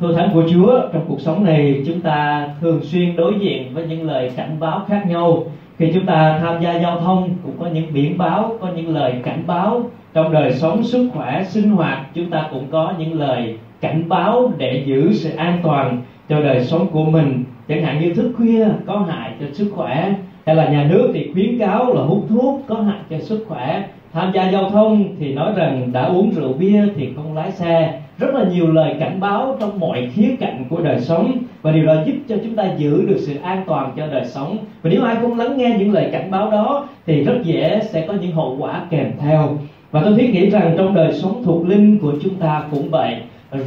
Thưa Thánh của Chúa, trong cuộc sống này chúng ta thường xuyên đối diện với những lời cảnh báo khác nhau. Khi chúng ta tham gia giao thông cũng có những biển báo, có những lời cảnh báo. Trong đời sống sức khỏe, sinh hoạt chúng ta cũng có những lời cảnh báo để giữ sự an toàn cho đời sống của mình. Chẳng hạn như thức khuya có hại cho sức khỏe, hay là nhà nước thì khuyến cáo là hút thuốc có hại cho sức khỏe tham gia giao thông thì nói rằng đã uống rượu bia thì không lái xe rất là nhiều lời cảnh báo trong mọi khía cạnh của đời sống. Và điều đó giúp cho chúng ta giữ được sự an toàn cho đời sống. Và nếu ai không lắng nghe những lời cảnh báo đó, thì rất dễ sẽ có những hậu quả kèm theo. Và tôi thiết nghĩ rằng trong đời sống thuộc linh của chúng ta cũng vậy.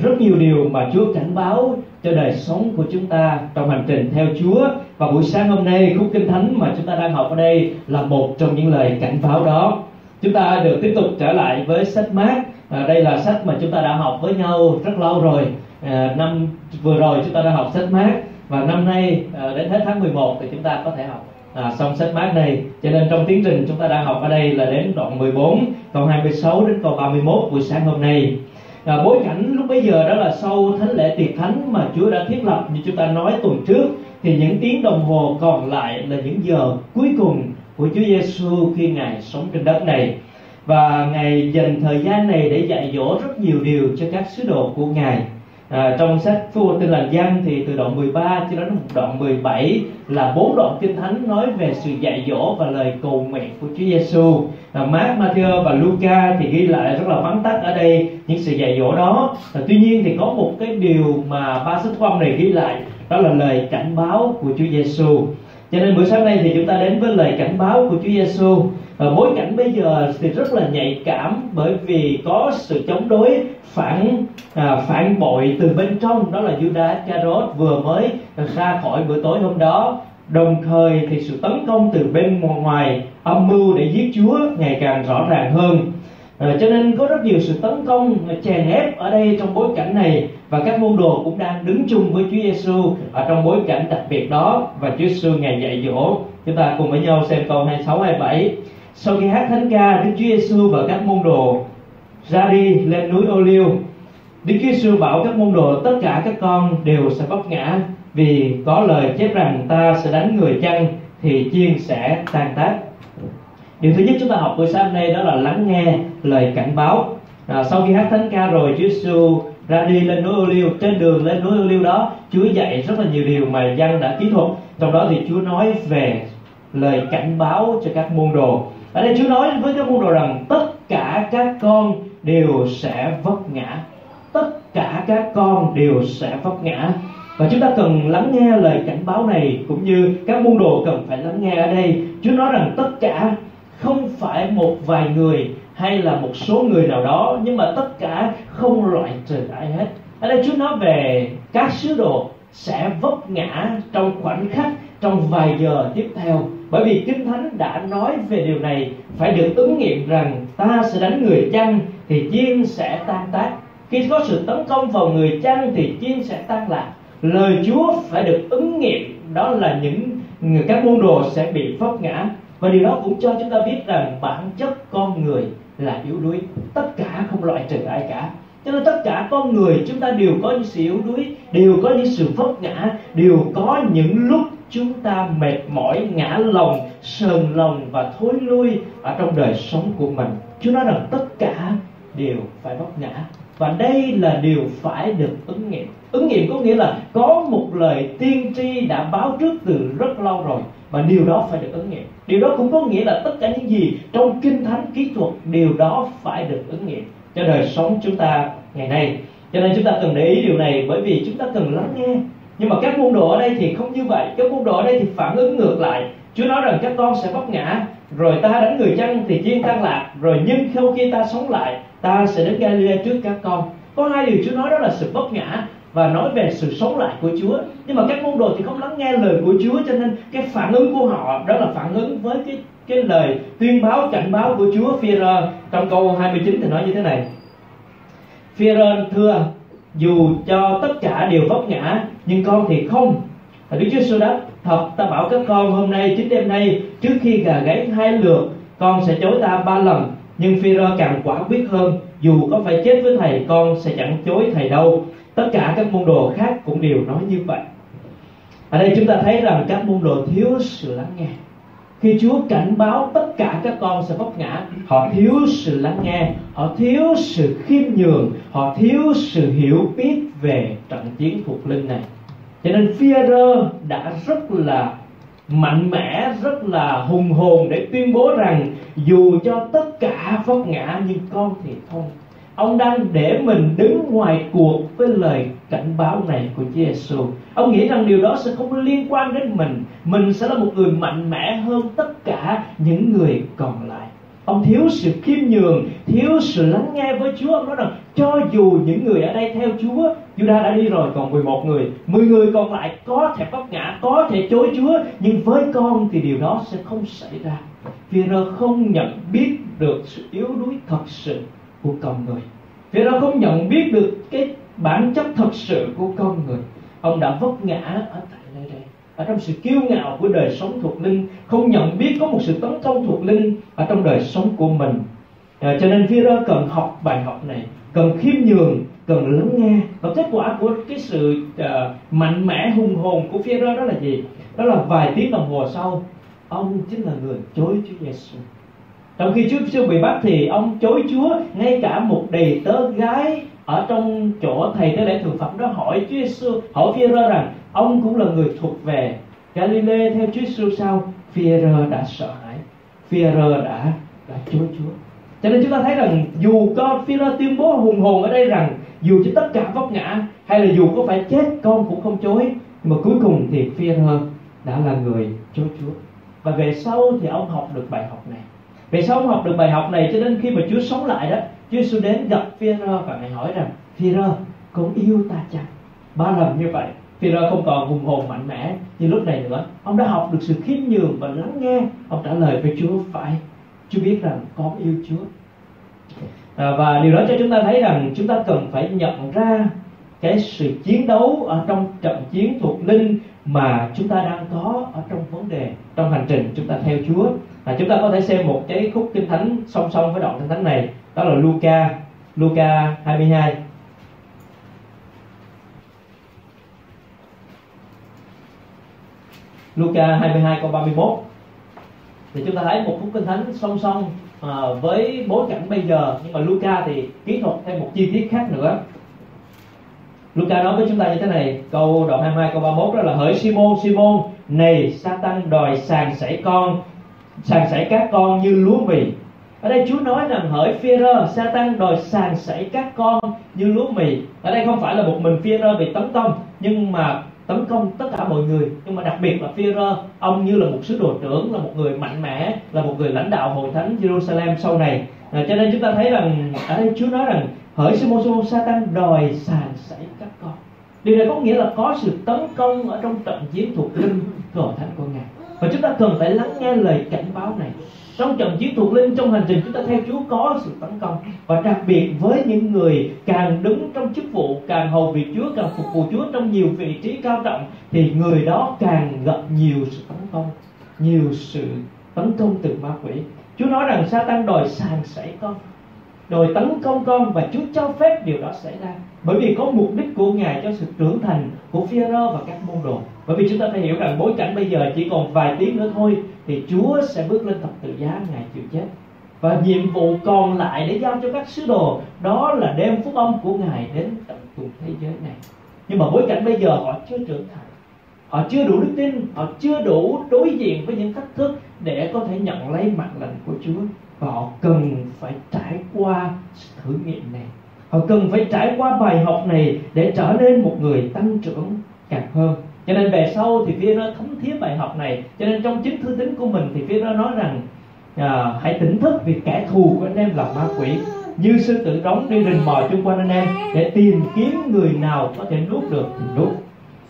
Rất nhiều điều mà Chúa cảnh báo cho đời sống của chúng ta trong hành trình theo Chúa. Và buổi sáng hôm nay, khúc kinh thánh mà chúng ta đang học ở đây là một trong những lời cảnh báo đó. Chúng ta được tiếp tục trở lại với sách mát à, đây là sách mà chúng ta đã học với nhau rất lâu rồi. À, năm vừa rồi chúng ta đã học sách mát và năm nay à, đến hết tháng 11 thì chúng ta có thể học à, xong sách mát này. Cho nên trong tiến trình chúng ta đang học ở đây là đến đoạn 14 câu 26 đến câu 31 buổi sáng hôm nay. À, bối cảnh lúc bấy giờ đó là sau thánh lễ tiệc thánh mà Chúa đã thiết lập. Như chúng ta nói tuần trước thì những tiếng đồng hồ còn lại là những giờ cuối cùng của Chúa Giêsu khi ngài sống trên đất này và ngài dành thời gian này để dạy dỗ rất nhiều điều cho các sứ đồ của ngài à, trong sách Phu Tin Lành Dân thì từ đoạn 13 cho đến đoạn 17 là bốn đoạn kinh thánh nói về sự dạy dỗ và lời cầu nguyện của Chúa Giêsu. À, Mark, Matthew và Luca thì ghi lại rất là vắn tắt ở đây những sự dạy dỗ đó. À, tuy nhiên thì có một cái điều mà ba sách khoa này ghi lại đó là lời cảnh báo của Chúa Giêsu cho nên buổi sáng nay thì chúng ta đến với lời cảnh báo của Chúa Giêsu và bối cảnh bây giờ thì rất là nhạy cảm bởi vì có sự chống đối phản à, phản bội từ bên trong đó là Judas Iscariot vừa mới ra khỏi bữa tối hôm đó. Đồng thời thì sự tấn công từ bên ngoài âm mưu để giết Chúa ngày càng rõ ràng hơn. À, cho nên có rất nhiều sự tấn công chèn ép ở đây trong bối cảnh này và các môn đồ cũng đang đứng chung với Chúa Giêsu ở trong bối cảnh đặc biệt đó. Và Chúa Giêsu ngày dạy dỗ. Chúng ta cùng với nhau xem câu 26 27 sau khi hát thánh ca Đức Chúa Giêsu và các môn đồ ra đi lên núi ô liu. Đức Chúa Giêsu bảo các môn đồ tất cả các con đều sẽ vấp ngã vì có lời chép rằng ta sẽ đánh người chăng thì chiên sẽ tan tác. Điều thứ nhất chúng ta học buổi sáng nay đó là lắng nghe lời cảnh báo. À, sau khi hát thánh ca rồi Chúa Giêsu ra đi lên núi ô liu. Trên đường lên núi ô liu đó Chúa dạy rất là nhiều điều mà dân đã kỹ thuật. Trong đó thì Chúa nói về lời cảnh báo cho các môn đồ ở đây Chúa nói với các môn đồ rằng tất cả các con đều sẽ vấp ngã. Tất cả các con đều sẽ vấp ngã. Và chúng ta cần lắng nghe lời cảnh báo này cũng như các môn đồ cần phải lắng nghe ở đây. Chúa nói rằng tất cả không phải một vài người hay là một số người nào đó, nhưng mà tất cả không loại trừ ai hết. Ở đây Chúa nói về các sứ đồ sẽ vấp ngã trong khoảnh khắc trong vài giờ tiếp theo. Bởi vì kinh thánh đã nói về điều này, phải được ứng nghiệm rằng ta sẽ đánh người chăn thì chiên sẽ tan tác. Khi có sự tấn công vào người chăn thì chiên sẽ tan lạc. Lời chúa phải được ứng nghiệm, đó là những người các môn đồ sẽ bị vấp ngã. Và điều đó cũng cho chúng ta biết rằng bản chất con người là yếu đuối. Tất cả không loại trừ ai cả cho nên tất cả con người chúng ta đều có những sự yếu đuối, đều có những sự vấp ngã, đều có những lúc chúng ta mệt mỏi, ngã lòng, sờn lòng và thối lui ở trong đời sống của mình. Chúa nói rằng tất cả đều phải vấp ngã và đây là điều phải được ứng nghiệm. Ứng nghiệm có nghĩa là có một lời tiên tri đã báo trước từ rất lâu rồi và điều đó phải được ứng nghiệm. Điều đó cũng có nghĩa là tất cả những gì trong kinh thánh kỹ thuật, điều đó phải được ứng nghiệm cho đời sống chúng ta ngày nay. Cho nên chúng ta cần để ý điều này bởi vì chúng ta cần lắng nghe. Nhưng mà các môn đồ ở đây thì không như vậy. Các môn đồ ở đây thì phản ứng ngược lại. Chúa nói rằng các con sẽ vấp ngã, rồi ta đánh người chăn thì chiên tan lạc, rồi nhưng sau khi ta sống lại, ta sẽ đến Galilee trước các con. Có hai điều Chúa nói đó là sự vấp ngã và nói về sự sống lại của Chúa. Nhưng mà các môn đồ thì không lắng nghe lời của Chúa, cho nên cái phản ứng của họ đó là phản ứng với cái cái lời tuyên báo cảnh báo của Chúa phi trong câu 29 thì nói như thế này. Phi thưa, dù cho tất cả đều vấp ngã, nhưng con thì không. Và Đức Chúa Giêsu đáp, thật, ta bảo các con hôm nay, chính đêm nay, trước khi gà gáy hai lượt, con sẽ chối ta ba lần. Nhưng phi càng quả quyết hơn, dù có phải chết với thầy, con sẽ chẳng chối thầy đâu. Tất cả các môn đồ khác cũng đều nói như vậy. Ở đây chúng ta thấy rằng các môn đồ thiếu sự lắng nghe khi Chúa cảnh báo tất cả các con sẽ vấp ngã, họ thiếu sự lắng nghe, họ thiếu sự khiêm nhường, họ thiếu sự hiểu biết về trận chiến thuộc linh này cho nên Führer đã rất là mạnh mẽ, rất là hùng hồn để tuyên bố rằng dù cho tất cả vấp ngã nhưng con thì không ông đang để mình đứng ngoài cuộc với lời cảnh báo này của Chúa Giêsu. Ông nghĩ rằng điều đó sẽ không liên quan đến mình, mình sẽ là một người mạnh mẽ hơn tất cả những người còn lại. Ông thiếu sự khiêm nhường, thiếu sự lắng nghe với Chúa. Ông nói rằng cho dù những người ở đây theo Chúa, Judah đã đi rồi còn 11 người, 10 người còn lại có thể vấp ngã, có thể chối Chúa, nhưng với con thì điều đó sẽ không xảy ra. Vì không nhận biết được sự yếu đuối thật sự của con người vì nó không nhận biết được cái bản chất thật sự của con người ông đã vấp ngã ở tại nơi đây. Ở trong sự kiêu ngạo của đời sống thuộc linh không nhận biết có một sự tấn công thuộc linh ở trong đời sống của mình. À, cho nên Vira cần học bài học này cần khiêm nhường cần lắng nghe. Và kết quả của cái sự uh, mạnh mẽ hùng hồn của Vira đó là gì? Đó là vài tiếng đồng hồ sau ông chính là người chối Chúa Giêsu trong khi Chúa Giêsu bị bắt thì ông chối Chúa, ngay cả một đầy tớ gái ở trong chỗ thầy tế lễ thượng phẩm đó hỏi Chúa Giêsu hỏi phi rằng, ông cũng là người thuộc về Galilee theo Chúa Giêsu sao? Phi đã sợ hãi. Phi đã đã chối Chúa. Cho nên chúng ta thấy rằng dù con phi tuyên bố hùng hồn ở đây rằng dù cho tất cả vấp ngã hay là dù có phải chết, con cũng không chối. Nhưng mà cuối cùng thì phi đã là người chối Chúa. Và về sau thì ông học được bài học này vì sao ông học được bài học này cho đến khi mà Chúa sống lại đó Chúa Giêsu đến gặp Phi-rơ và ngài hỏi rằng Phi-rơ con yêu ta chăng? Ba lần như vậy Phi-rơ không còn hùng hồn mạnh mẽ như lúc này nữa. Ông đã học được sự khiêm nhường và lắng nghe. Ông trả lời với Chúa phải Chúa biết rằng con yêu Chúa. À, và điều đó cho chúng ta thấy rằng chúng ta cần phải nhận ra cái sự chiến đấu ở trong trận chiến thuộc linh mà chúng ta đang có ở trong vấn đề trong hành trình chúng ta theo Chúa à, chúng ta có thể xem một cái khúc kinh thánh song song với đoạn kinh thánh này. Đó là Luca Luca 22 Luca 22 câu 31 thì chúng ta thấy một khúc kinh thánh song song à, với bối cảnh bây giờ. Nhưng mà Luca thì kỹ thuật thêm một chi tiết khác nữa. Luca nói với chúng ta như thế này câu đoạn 22 câu 31 đó là hỡi Simon Simon này Satan đòi sàn sảy con sàn sảy các con như lúa mì. Ở đây Chúa nói rằng hỡi Phêrô Satan đòi sàn sảy các con như lúa mì. Ở đây không phải là một mình Phêrô bị tấn công nhưng mà tấn công tất cả mọi người. Nhưng mà đặc biệt là Phêrô ông như là một sứ đồ trưởng là một người mạnh mẽ là một người lãnh đạo hội thánh Jerusalem sau này. À, cho nên chúng ta thấy rằng ở đây Chúa nói rằng hỡi Simoso, Satan đòi sàn sảy các con. Điều này có nghĩa là có sự tấn công ở trong trận chiến thuộc linh của hội thánh của ngài và chúng ta cần phải lắng nghe lời cảnh báo này. Trong trận chiến thuộc linh, trong hành trình chúng ta theo Chúa có sự tấn công. Và đặc biệt với những người càng đứng trong chức vụ, càng hầu việc Chúa, càng phục vụ Chúa trong nhiều vị trí cao trọng, thì người đó càng gặp nhiều sự tấn công, nhiều sự tấn công từ ma quỷ. Chúa nói rằng Satan đòi sàn sảy con, đòi tấn công con và Chúa cho phép điều đó xảy ra. Bởi vì có mục đích của Ngài cho sự trưởng thành của phi và các môn đồ bởi vì chúng ta phải hiểu rằng bối cảnh bây giờ chỉ còn vài tiếng nữa thôi thì Chúa sẽ bước lên thập tự giá Ngài chịu chết. Và nhiệm vụ còn lại để giao cho các sứ đồ, đó là đem phúc âm của Ngài đến tận cùng thế giới này. Nhưng mà bối cảnh bây giờ họ chưa trưởng thành. Họ chưa đủ đức tin, họ chưa đủ đối diện với những thách thức để có thể nhận lấy mạng lệnh của Chúa. Và họ cần phải trải qua thử nghiệm này. Họ cần phải trải qua bài học này để trở nên một người tăng trưởng càng hơn cho nên về sau thì phía nó thấm thía bài học này. Cho nên trong chính thư tính của mình thì phía nó nói rằng à, hãy tỉnh thức vì kẻ thù của anh em là ma quỷ. Như sư tử đóng đi rình mò chung quanh anh em để tìm kiếm người nào có thể nuốt được thì nuốt.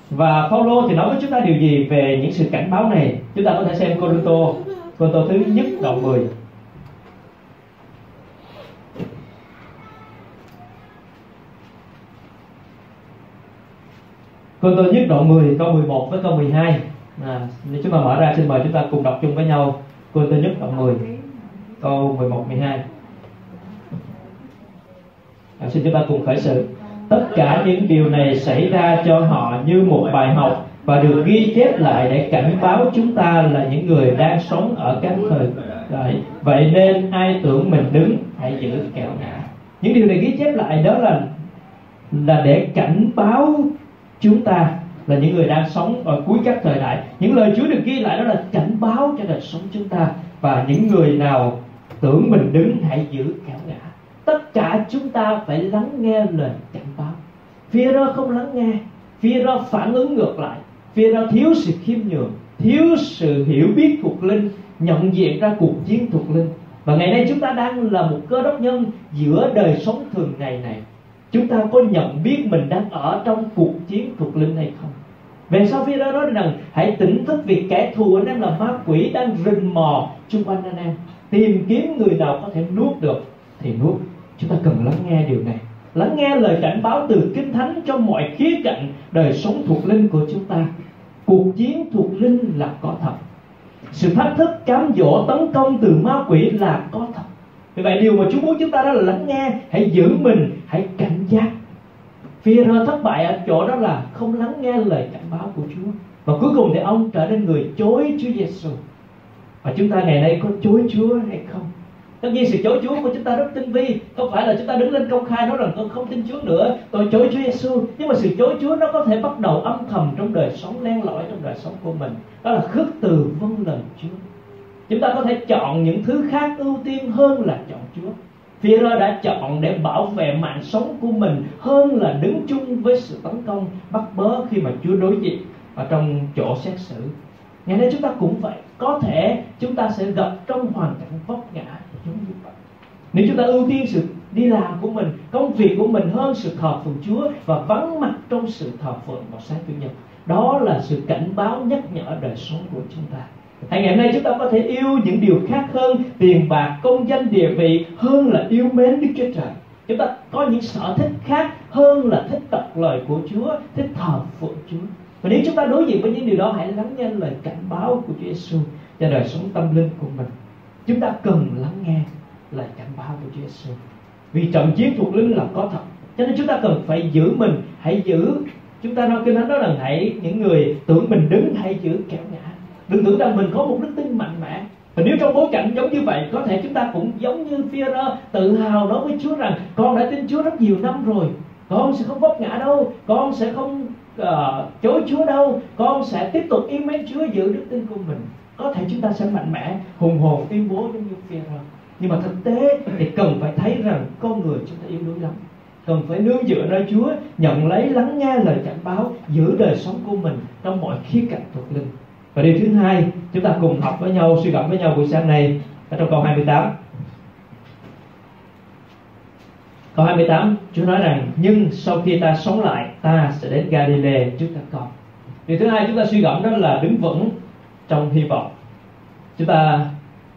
Và Paulo thì nói với chúng ta điều gì về những sự cảnh báo này? Chúng ta có thể xem Corinto Corinto thứ nhất đoạn 10 Cô tôi nhất đoạn 10 câu 11 với câu 12 à, Nếu chúng ta mở ra xin mời chúng ta cùng đọc chung với nhau. Cô tôi nhất đoạn 10 câu 11 12 à, Xin chúng ta cùng khởi sự. Tất cả những điều này xảy ra cho họ như một bài học và được ghi chép lại để cảnh báo chúng ta là những người đang sống ở các thời đại. Vậy nên ai tưởng mình đứng hãy giữ kẹo ngã. Những điều này ghi chép lại đó là là để cảnh báo chúng ta là những người đang sống ở cuối các thời đại. Những lời Chúa được ghi lại đó là cảnh báo cho đời sống chúng ta. Và những người nào tưởng mình đứng hãy giữ kẹo ngã. Tất cả chúng ta phải lắng nghe lời cảnh báo. Phía đó không lắng nghe, phía đó phản ứng ngược lại. Phía đó thiếu sự khiêm nhường, thiếu sự hiểu biết thuộc linh, nhận diện ra cuộc chiến thuộc linh. Và ngày nay chúng ta đang là một cơ đốc nhân giữa đời sống thường ngày này chúng ta có nhận biết mình đang ở trong cuộc chiến thuộc linh hay không? Về sau phía đó nói rằng, hãy tỉnh thức vì kẻ thù anh em là ma quỷ đang rình mò chung quanh anh em. Tìm kiếm người nào có thể nuốt được thì nuốt. Chúng ta cần lắng nghe điều này. Lắng nghe lời cảnh báo từ kinh thánh trong mọi khía cạnh đời sống thuộc linh của chúng ta. Cuộc chiến thuộc linh là có thật. Sự thách thức cám dỗ tấn công từ ma quỷ là có thật vì vậy điều mà Chúa muốn chúng ta đó là lắng nghe, hãy giữ mình, hãy cảnh giác. Phi rơ thất bại ở chỗ đó là không lắng nghe lời cảnh báo của Chúa. Và cuối cùng thì ông trở nên người chối Chúa Giêsu và chúng ta ngày nay có chối Chúa hay không? Tất nhiên sự chối Chúa của chúng ta rất tinh vi. Không phải là chúng ta đứng lên công khai nói rằng tôi không tin Chúa nữa, tôi chối Chúa Giêsu nhưng mà sự chối Chúa nó có thể bắt đầu âm thầm trong đời sống len lỏi trong đời sống của mình. Đó là khước từ vâng lời Chúa chúng ta có thể chọn những thứ khác ưu tiên hơn là chọn Chúa Führer đã chọn để bảo vệ mạng sống của mình hơn là đứng chung với sự tấn công bắt bớ khi mà Chúa đối diện ở trong chỗ xét xử. Ngày nay chúng ta cũng vậy, có thể chúng ta sẽ gặp trong hoàn cảnh vấp ngã giống như vậy. Nếu chúng ta ưu tiên sự đi làm của mình, công việc của mình hơn sự thờ phượng Chúa và vắng mặt trong sự thờ phượng vào sáng chủ nhật, đó là sự cảnh báo nhắc nhở đời sống của chúng ta. Hãy ngày nay chúng ta có thể yêu những điều khác hơn tiền bạc, công danh, địa vị hơn là yêu mến Đức Chúa Trời. Chúng ta có những sở thích khác hơn là thích đọc lời của Chúa, thích thờ phượng Chúa. Và nếu chúng ta đối diện với những điều đó, hãy lắng nghe lời cảnh báo của Chúa Giêsu cho đời sống tâm linh của mình. Chúng ta cần lắng nghe lời cảnh báo của Chúa Giêsu. Vì trận chiến thuộc linh là có thật. Cho nên chúng ta cần phải giữ mình, hãy giữ chúng ta nói kinh thánh đó là hãy những người tưởng mình đứng hãy giữ kẻo ngã đừng tưởng rằng mình có một đức tin mạnh mẽ. Và nếu trong bối cảnh giống như vậy có thể chúng ta cũng giống như Führer tự hào nói với Chúa rằng con đã tin Chúa rất nhiều năm rồi. Con sẽ không vấp ngã đâu. Con sẽ không uh, chối Chúa đâu. Con sẽ tiếp tục yêu mến Chúa giữ đức tin của mình. Có thể chúng ta sẽ mạnh mẽ hùng hồn tuyên bố giống như Führer nhưng mà thực tế thì cần phải thấy rằng con người chúng ta yếu đuối lắm. Cần phải nương dựa nơi Chúa nhận lấy lắng nghe lời cảnh báo giữ đời sống của mình trong mọi khía cạnh thuộc linh và điều thứ hai, chúng ta cùng học với nhau, suy gẫm với nhau buổi sáng này ở trong câu 28 câu 28 Chúa nói rằng, nhưng sau khi ta sống lại, ta sẽ đến Galilee trước các con. Điều thứ hai, chúng ta suy gẫm đó là đứng vững trong hy vọng. Chúng ta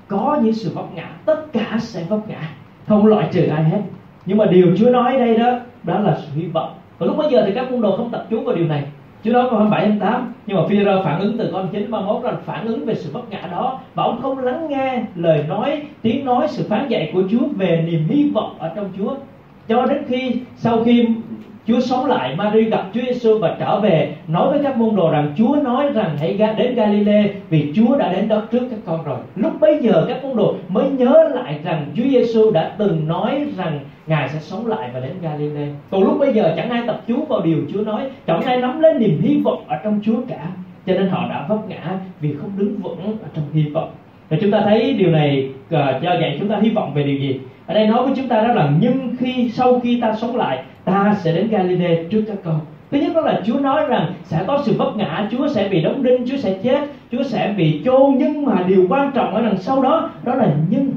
có những sự vấp ngã, tất cả sẽ vấp ngã, không loại trừ ai hết. Nhưng mà điều Chúa nói đây đó đó là sự hy vọng. Và lúc bây giờ thì các môn đồ không tập trung vào điều này. Chứ đó con 27 28 Nhưng mà phi phản ứng từ con 9 31 là phản ứng về sự bất ngã đó. Và ông không lắng nghe lời nói, Tiếng nói, sự phán dạy của Chúa Về niềm hy vọng ở trong Chúa. Cho đến khi, sau khi Chúa sống lại, Mary gặp Chúa Giêsu và trở về nói với các môn đồ rằng Chúa nói rằng hãy đến Galilee vì Chúa đã đến đó trước các con rồi. Lúc bấy giờ các môn đồ mới nhớ lại rằng Chúa Giêsu đã từng nói rằng Ngài sẽ sống lại và đến Galilee. Còn lúc bây giờ chẳng ai tập trung vào điều Chúa nói, chẳng ai nắm lấy niềm hy vọng ở trong Chúa cả. Cho nên họ đã vấp ngã vì không đứng vững ở trong hy vọng. Và chúng ta thấy điều này uh, cho dạy chúng ta hy vọng về điều gì? Ở đây nói với chúng ta đó là nhưng khi sau khi ta sống lại ta sẽ đến Galilee trước các con. Thứ nhất đó là Chúa nói rằng sẽ có sự vấp ngã, Chúa sẽ bị đóng đinh, Chúa sẽ chết, Chúa sẽ bị chôn. Nhưng mà điều quan trọng ở đằng sau đó đó là nhưng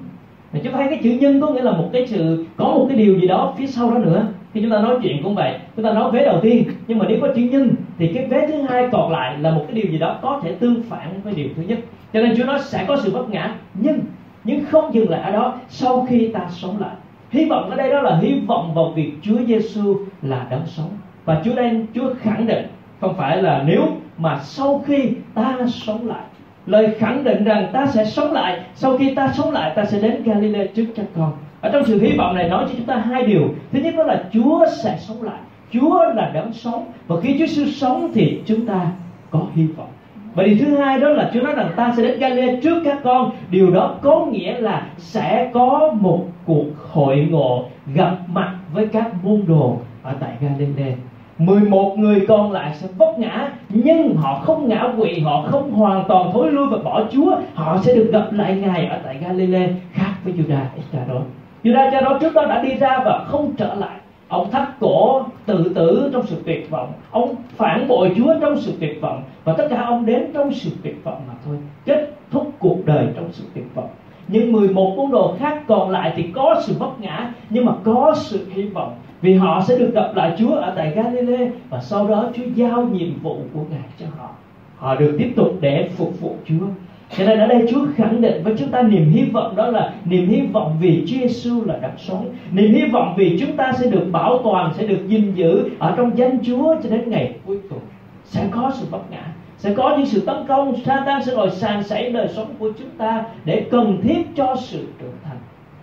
mà chúng ta thấy cái chữ nhân có nghĩa là một cái sự, có một cái điều gì đó phía sau đó nữa. Khi chúng ta nói chuyện cũng vậy, chúng ta nói vế đầu tiên. Nhưng mà nếu có chữ nhân, thì cái vế thứ hai còn lại là một cái điều gì đó có thể tương phản với điều thứ nhất. Cho nên Chúa nói sẽ có sự vấp ngã nhưng nhưng không dừng lại ở đó, sau khi ta sống lại hy vọng ở đây đó là hy vọng vào việc Chúa Giêsu là đấng sống. Và Chúa đang, Chúa khẳng định, không phải là nếu mà sau khi ta sống lại, lời khẳng định rằng ta sẽ sống lại, sau khi ta sống lại, ta sẽ đến Galilee trước các con. Ở trong sự hy vọng này nói cho chúng ta hai điều. Thứ nhất đó là Chúa sẽ sống lại. Chúa là đấng sống. Và khi Chúa Giêsu sống thì chúng ta có hy vọng và điều thứ hai đó là Chúa nói rằng ta sẽ đến Galilee trước các con. Điều đó có nghĩa là sẽ có một cuộc hội ngộ gặp mặt với các môn đồ ở tại Galilee. 11 người còn lại sẽ vấp ngã, nhưng họ không ngã quỵ, họ không hoàn toàn thối lui và bỏ Chúa. Họ sẽ được gặp lại Ngài ở tại Galilee khác với Judas Iscariot. Judas Iscariot trước đó đã đi ra và không trở lại ông thắt cổ tự tử trong sự tuyệt vọng. Ông phản bội chúa trong sự tuyệt vọng. Và tất cả ông đến trong sự tuyệt vọng mà thôi. Kết thúc cuộc đời trong sự tuyệt vọng. Nhưng 11 môn đồ khác còn lại thì có sự vấp ngã, nhưng mà có sự hy vọng. Vì họ sẽ được gặp lại Chúa ở tại Galilee, và sau đó Chúa giao nhiệm vụ của Ngài cho họ. Họ được tiếp tục để phục vụ Chúa cho nên ở đây Chúa khẳng định với chúng ta niềm hy vọng đó là niềm hy vọng vì Chúa Giêsu là đặc sống. Niềm hy vọng vì chúng ta sẽ được bảo toàn, sẽ được gìn giữ ở trong danh Chúa cho đến ngày cuối cùng. Sẽ có sự vấp ngã, sẽ có những sự tấn công. Satan sẽ ngồi sàn sảy đời sống của chúng ta để cần thiết cho sự trưởng thành.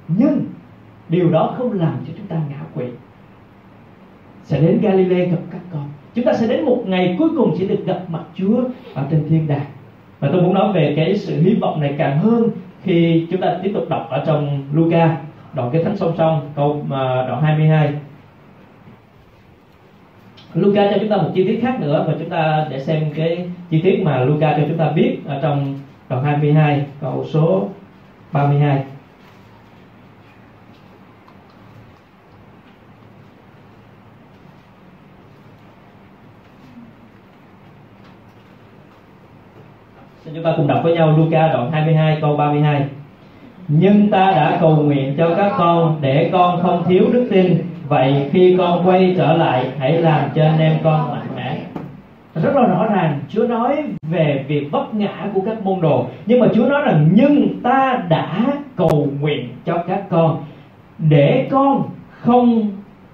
Nhưng điều đó không làm cho chúng ta ngã quỵ. Sẽ đến Galilee gặp các con. Chúng ta sẽ đến một ngày cuối cùng sẽ được gặp mặt Chúa ở trên thiên đàng và tôi muốn nói về cái sự hy vọng này càng hơn khi chúng ta tiếp tục đọc ở trong Luca, đoạn cái thánh song song, câu à, đoạn 22 Luca cho chúng ta một chi tiết khác nữa và chúng ta để xem cái chi tiết mà Luca cho chúng ta biết ở trong đoạn 22 câu số 32 chúng ta cùng đọc với nhau Luca đoạn 22 câu 32 nhưng ta đã cầu nguyện cho các con để con không thiếu đức tin. Vậy khi con quay trở lại, hãy làm cho anh em con mạnh mẽ. Rất là rõ ràng, Chúa nói về việc vấp ngã của các môn đồ. Nhưng mà Chúa nói rằng, nhưng ta đã cầu nguyện cho các con để con không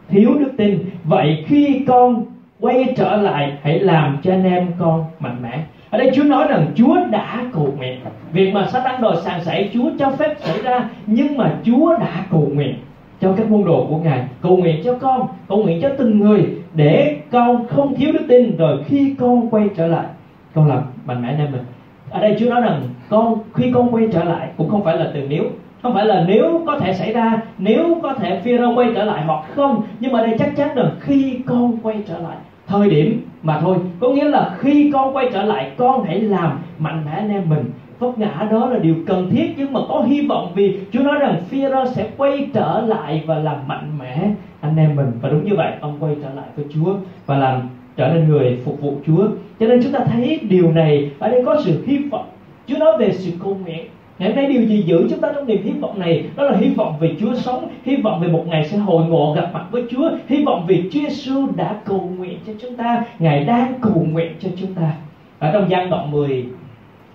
thiếu đức tin. Vậy khi con quay trở lại, hãy làm cho anh em con mạnh mẽ ở đây Chúa nói rằng Chúa đã cầu nguyện. Việc mà Satan đòi sàn sảy, Chúa cho phép xảy ra, nhưng mà Chúa đã cầu nguyện cho các môn đồ của Ngài. Cầu nguyện cho con, cầu nguyện cho từng người để con không thiếu đức tin. Rồi khi con quay trở lại, con làm mạnh mẽ nên mình. Ở đây Chúa nói rằng con, khi con quay trở lại cũng không phải là từ nếu, không phải là nếu có thể xảy ra, nếu có thể phi quay trở lại hoặc không. Nhưng mà đây chắc chắn rằng khi con quay trở lại thời điểm mà thôi, có nghĩa là khi con quay trở lại, con hãy làm mạnh mẽ anh em mình. Vấp ngã đó là điều cần thiết, nhưng mà có hy vọng vì Chúa nói rằng Phêrô sẽ quay trở lại và làm mạnh mẽ anh em mình. Và đúng như vậy, ông quay trở lại với Chúa và làm trở nên người phục vụ Chúa. Cho nên chúng ta thấy điều này ở đây có sự hy vọng. Chúa nói về sự cầu nguyện. Ngày hôm nay điều gì giữ chúng ta trong niềm hy vọng này? Đó là hy vọng về Chúa sống, Hy vọng về một ngày sẽ hội ngộ gặp mặt với Chúa, Hy vọng vì Chúa Giêsu đã cầu nguyện cho chúng ta. Ngài đang cầu nguyện cho chúng ta. Ở trong gian đoạn 10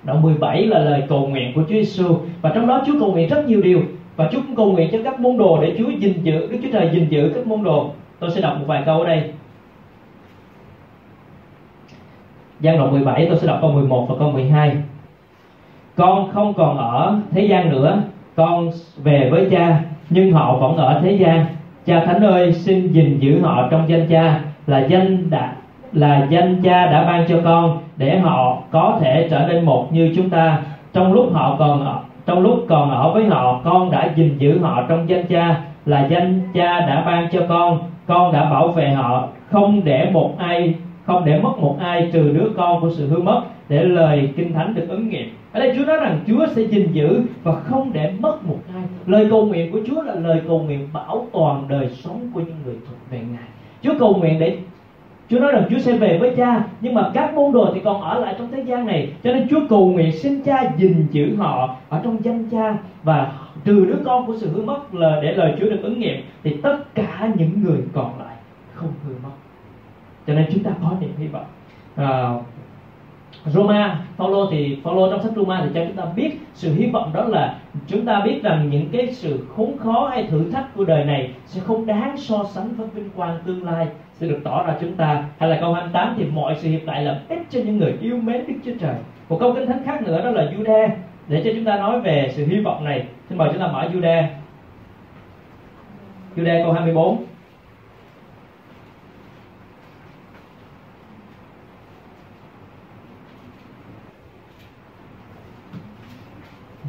Đoạn 17 là lời cầu nguyện của Chúa Giêsu Và trong đó Chúa cầu nguyện rất nhiều điều. Và Chúa cũng cầu nguyện cho các môn đồ để Chúa gìn giữ, Đức Chúa Trời gìn giữ các môn đồ. Tôi sẽ đọc một vài câu ở đây. Giang đoạn 17 tôi sẽ đọc câu 11 và câu 12 con không còn ở thế gian nữa. Con về với cha nhưng họ vẫn ở thế gian. Cha thánh ơi xin gìn giữ họ trong danh cha. Là danh đã là danh cha đã ban cho con để họ có thể trở nên một như chúng ta. Trong lúc họ còn ở, trong lúc còn ở với họ con đã gìn giữ họ trong danh cha. Là danh cha đã ban cho con. Con đã bảo vệ họ. Không để một ai không để mất một ai trừ đứa con của sự hư mất. Để lời kinh thánh được ứng nghiệm ở đây Chúa nói rằng Chúa sẽ gìn giữ và không để mất một ai. Lời cầu nguyện của Chúa là lời cầu nguyện bảo toàn đời sống của những người thuộc về Ngài. Chúa cầu nguyện để Chúa nói rằng Chúa sẽ về với cha Nhưng mà các môn đồ thì còn ở lại trong thế gian này. Cho nên Chúa cầu nguyện xin cha gìn giữ họ Ở trong danh cha. Và trừ đứa con của sự hư mất là Để lời Chúa được ứng nghiệm Thì tất cả những người còn lại không hư mất. Cho nên chúng ta có niềm hy vọng. À, Roma, Paulo thì, Paulo trong sách Roma thì cho chúng ta biết sự hy vọng đó là chúng ta biết rằng những cái sự khốn khó hay thử thách của đời này sẽ không đáng so sánh với vinh quang tương lai sẽ được tỏ ra chúng ta. Hay là câu 28 thì mọi sự hiệp lại làm ích cho những người yêu mến Đức Chúa Trời. Một câu kinh thánh khác nữa đó là Jude. Để cho chúng ta nói về sự hy vọng này, xin mời chúng ta mở Jude. Jude câu 24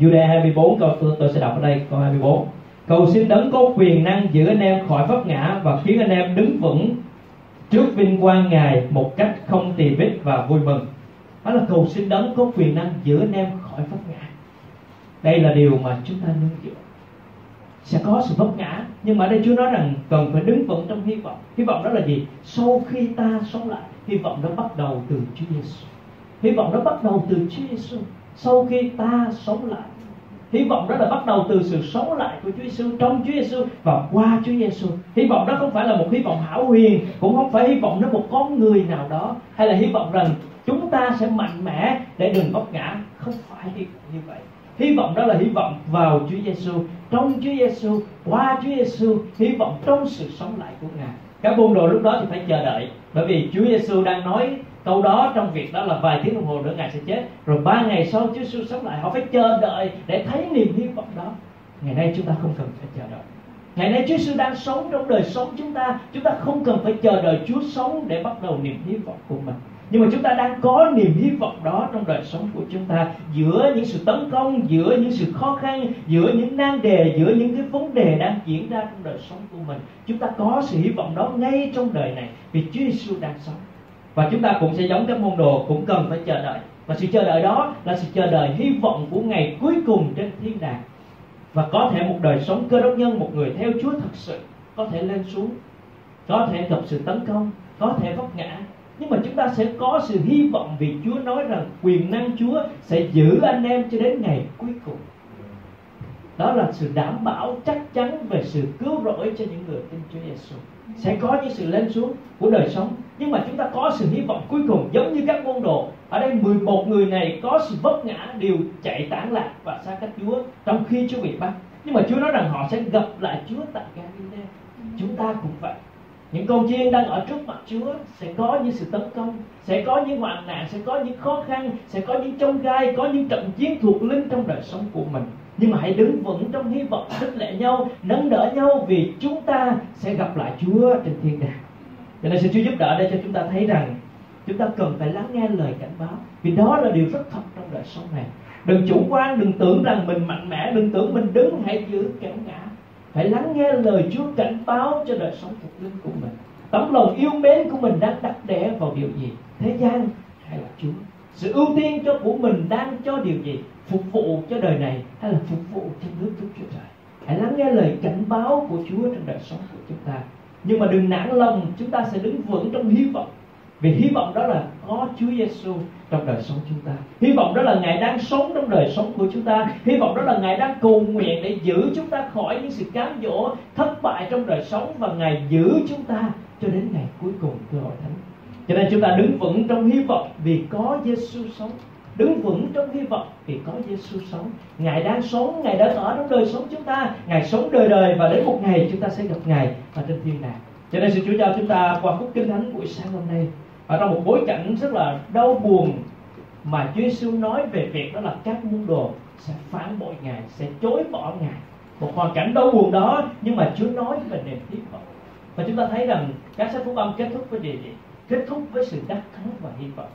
Jude 24 câu tôi, tôi sẽ đọc ở đây câu 24 cầu xin đấng có quyền năng giữ anh em khỏi vấp ngã và khiến anh em đứng vững trước vinh quang ngài một cách không tì vết và vui mừng. Đó là cầu xin đấng có quyền năng giữ anh em khỏi vấp ngã. Đây là điều mà chúng ta nương dựa sẽ có sự vấp ngã nhưng mà ở đây Chúa nói rằng cần phải đứng vững trong hy vọng. Hy vọng đó là gì? Sau khi ta sống lại hy vọng đó bắt đầu từ Chúa Giêsu hy vọng đó bắt đầu từ Chúa Giêsu sau khi ta sống lại, hy vọng đó là bắt đầu từ sự sống lại của Chúa Giêsu trong Chúa Giêsu và qua Chúa Giêsu hy vọng đó không phải là một hy vọng hảo huyền, cũng không phải hy vọng đến một con người nào đó, hay là hy vọng rằng chúng ta sẽ mạnh mẽ để đừng vấp ngã. Không phải như vậy. Hy vọng đó là hy vọng vào Chúa Giêsu trong Chúa Giêsu qua Chúa Giêsu hy vọng trong sự sống lại của ngài. Các môn đồ lúc đó thì phải chờ đợi bởi vì Chúa Giêsu đang nói câu đó trong việc đó là vài tiếng đồng hồ nữa, ngài sẽ chết. Rồi ba ngày sau Chúa Giêsu sống lại, họ phải chờ đợi để thấy niềm hy vọng đó. Ngày nay chúng ta không cần phải chờ đợi. Ngày nay Chúa Giêsu đang sống trong đời sống chúng ta. Chúng ta không cần phải chờ đợi Chúa sống để bắt đầu niềm hy vọng của mình nhưng mà chúng ta đang có niềm hy vọng đó trong đời sống của chúng ta. Giữa những sự tấn công, giữa những sự khó khăn, giữa những nan đề, giữa những cái vấn đề đang diễn ra trong đời sống của mình, chúng ta có sự hy vọng đó ngay trong đời này vì Chúa Giêsu đang sống. Và chúng ta cũng sẽ giống các môn đồ, cũng cần phải chờ đợi. Và sự chờ đợi đó là sự chờ đợi hy vọng của ngày cuối cùng trên thiên đàng. Và có thể một đời sống cơ đốc nhân, một người theo Chúa thật sự có thể lên xuống, có thể gặp sự tấn công, có thể vấp ngã nhưng mà chúng ta sẽ có sự hy vọng vì Chúa nói rằng quyền năng Chúa sẽ giữ anh em cho đến ngày cuối cùng. Đó là sự đảm bảo chắc chắn về sự cứu rỗi cho những người tin Chúa Giêsu sẽ có những sự lên xuống của đời sống, nhưng mà chúng ta có sự hy vọng cuối cùng giống như các môn đồ. Ở đây 11 người này có sự vấp ngã, đều chạy tán lạc và xa cách Chúa trong khi Chúa bị bắt. Nhưng mà Chúa nói rằng họ sẽ gặp lại Chúa tại Galilee. Chúng ta cũng vậy những con chiên đang ở trước mặt Chúa sẽ có những sự tấn công, sẽ có những hoạn nạn, sẽ có những khó khăn, sẽ có những trông gai, có những trận chiến thuộc linh trong đời sống của mình. Nhưng mà hãy đứng vững trong hy vọng khích lệ nhau, nâng đỡ nhau vì chúng ta sẽ gặp lại Chúa trên thiên đàng. Cho nên xin Chúa giúp đỡ để cho chúng ta thấy rằng chúng ta cần phải lắng nghe lời cảnh báo, vì đó là điều rất thật trong đời sống này. Đừng chủ quan, đừng tưởng rằng mình mạnh mẽ, đừng tưởng mình đứng hãy giữ cảnh ngã hãy lắng nghe lời Chúa cảnh báo cho đời sống thuộc linh của mình. Tấm lòng yêu mến của mình đang đặt đẻ vào điều gì? Thế gian hay là Chúa? Sự ưu tiên cho của mình đang cho điều gì? Phục vụ cho đời này hay là phục vụ cho nước Đức Chúa Trời? Hãy lắng nghe lời cảnh báo của Chúa trong đời sống của chúng ta. Nhưng mà đừng nản lòng, chúng ta sẽ đứng vững trong hy vọng vì hy vọng đó là có Chúa Giêsu trong đời sống chúng ta. Hy vọng đó là ngài đang sống trong đời sống của chúng ta. Hy vọng đó là ngài đang cầu nguyện để giữ chúng ta khỏi những sự cám dỗ, thất bại trong đời sống và ngài giữ chúng ta cho đến ngày cuối cùng, cơ hội thánh. Cho nên chúng ta đứng vững trong hy vọng vì có Giêsu sống. Đứng vững trong hy vọng vì có Giêsu sống. Ngài đang sống, ngài đã ở trong đời sống chúng ta. Ngài sống đời đời và đến một ngày chúng ta sẽ gặp ngài ở trên thiên đàng. Cho nên xin Chúa cho chúng ta qua khúc kinh thánh buổi sáng hôm nay ở trong một bối cảnh rất là đau buồn mà Chúa Giêsu nói về việc đó là các môn đồ sẽ phản bội ngài, sẽ chối bỏ ngài. Một hoàn cảnh đau buồn đó, nhưng mà Chúa nói về niềm hy vọng. Và chúng ta thấy rằng các sách phúc âm kết thúc với điều gì? Kết thúc với sự đắc thắng và hy vọng.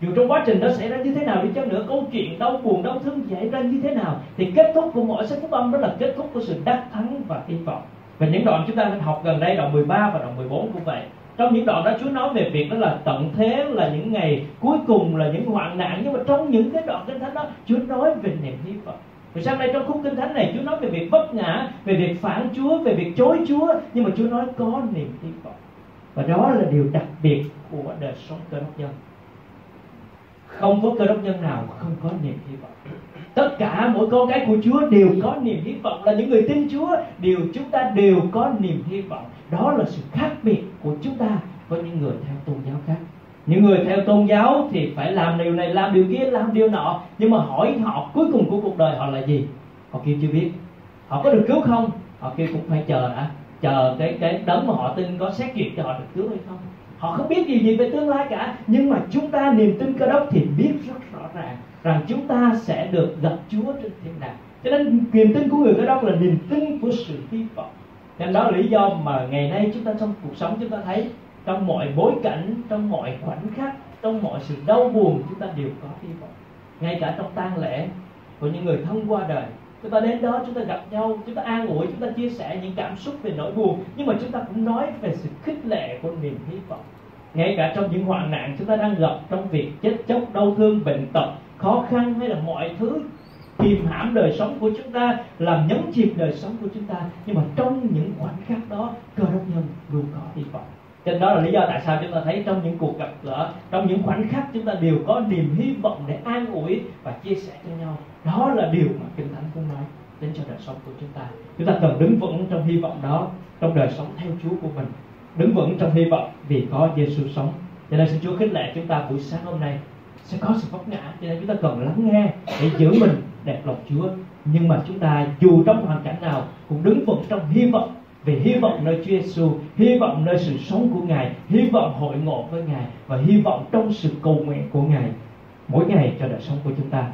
Dù trong quá trình đó xảy ra như thế nào đi chăng nữa, câu chuyện đau buồn, đau thương xảy ra như thế nào, thì kết thúc của mỗi sách phúc âm đó là kết thúc của sự đắc thắng và hy vọng. Và những đoạn chúng ta học gần đây, đoạn 13 và đoạn 14 cũng vậy trong những đoạn đó Chúa nói về việc đó là tận thế là những ngày cuối cùng là những hoạn nạn. Nhưng mà trong những cái đoạn kinh thánh đó, Chúa nói về niềm hy vọng. Và sau đây trong khúc kinh thánh này, Chúa nói về việc vấp ngã, về việc phản Chúa, về việc chối Chúa. Nhưng mà Chúa nói có niềm hy vọng. Và đó là điều đặc biệt của đời sống cơ đốc nhân. Không có cơ đốc nhân nào không có niềm hy vọng. Tất cả mỗi con cái của Chúa đều có niềm hy vọng. Là những người tin Chúa, đều chúng ta đều có niềm hy vọng. Đó là sự khác biệt của chúng ta với những người theo tôn giáo khác. Những người theo tôn giáo thì phải làm điều này, làm điều kia, làm điều nọ. Nhưng mà hỏi họ cuối cùng của cuộc đời họ là gì? Họ kêu chưa biết. Họ có được cứu không? Họ kêu cũng phải chờ đã. Chờ cái cái đấng mà họ tin có xét duyệt cho họ được cứu hay không? Họ không biết gì gì về tương lai cả. Nhưng mà chúng ta niềm tin cơ đốc thì biết rất rõ ràng rằng chúng ta sẽ được gặp Chúa trên thiên đàng. Cho nên niềm tin của người cơ đốc là niềm tin của sự hy vọng nên đó là lý do mà ngày nay chúng ta trong cuộc sống chúng ta thấy trong mọi bối cảnh, trong mọi khoảnh khắc, trong mọi sự đau buồn chúng ta đều có hy vọng. Ngay cả trong tang lễ của những người thân qua đời, chúng ta đến đó chúng ta gặp nhau, chúng ta an ủi, chúng ta chia sẻ những cảm xúc về nỗi buồn. Nhưng mà chúng ta cũng nói về sự khích lệ của niềm hy vọng. Ngay cả trong những hoạn nạn chúng ta đang gặp, trong việc chết chóc, đau thương, bệnh tật, khó khăn hay là mọi thứ kìm hãm đời sống của chúng ta, làm nhấn chìm đời sống của chúng ta. Nhưng mà trong những khoảnh khắc đó, cơ đốc nhân luôn có hy vọng. Cho đó là lý do tại sao chúng ta thấy trong những cuộc gặp gỡ, trong những khoảnh khắc chúng ta đều có niềm hy vọng để an ủi và chia sẻ cho nhau. Đó là điều mà kinh thánh cũng nói đến cho đời sống của chúng ta. Chúng ta cần đứng vững trong hy vọng đó, trong đời sống theo Chúa của mình. Đứng vững trong hy vọng vì có Giêsu sống. Cho nên xin Chúa khích lệ chúng ta buổi sáng hôm nay sẽ có sự vấp ngã. Cho nên chúng ta cần lắng nghe để giữ mình đẹp lòng Chúa nhưng mà chúng ta dù trong hoàn cảnh nào cũng đứng vững trong hy vọng về hy vọng nơi Chúa Giêsu, hy vọng nơi sự sống của Ngài, hy vọng hội ngộ với Ngài và hy vọng trong sự cầu nguyện của Ngài mỗi ngày cho đời sống của chúng ta.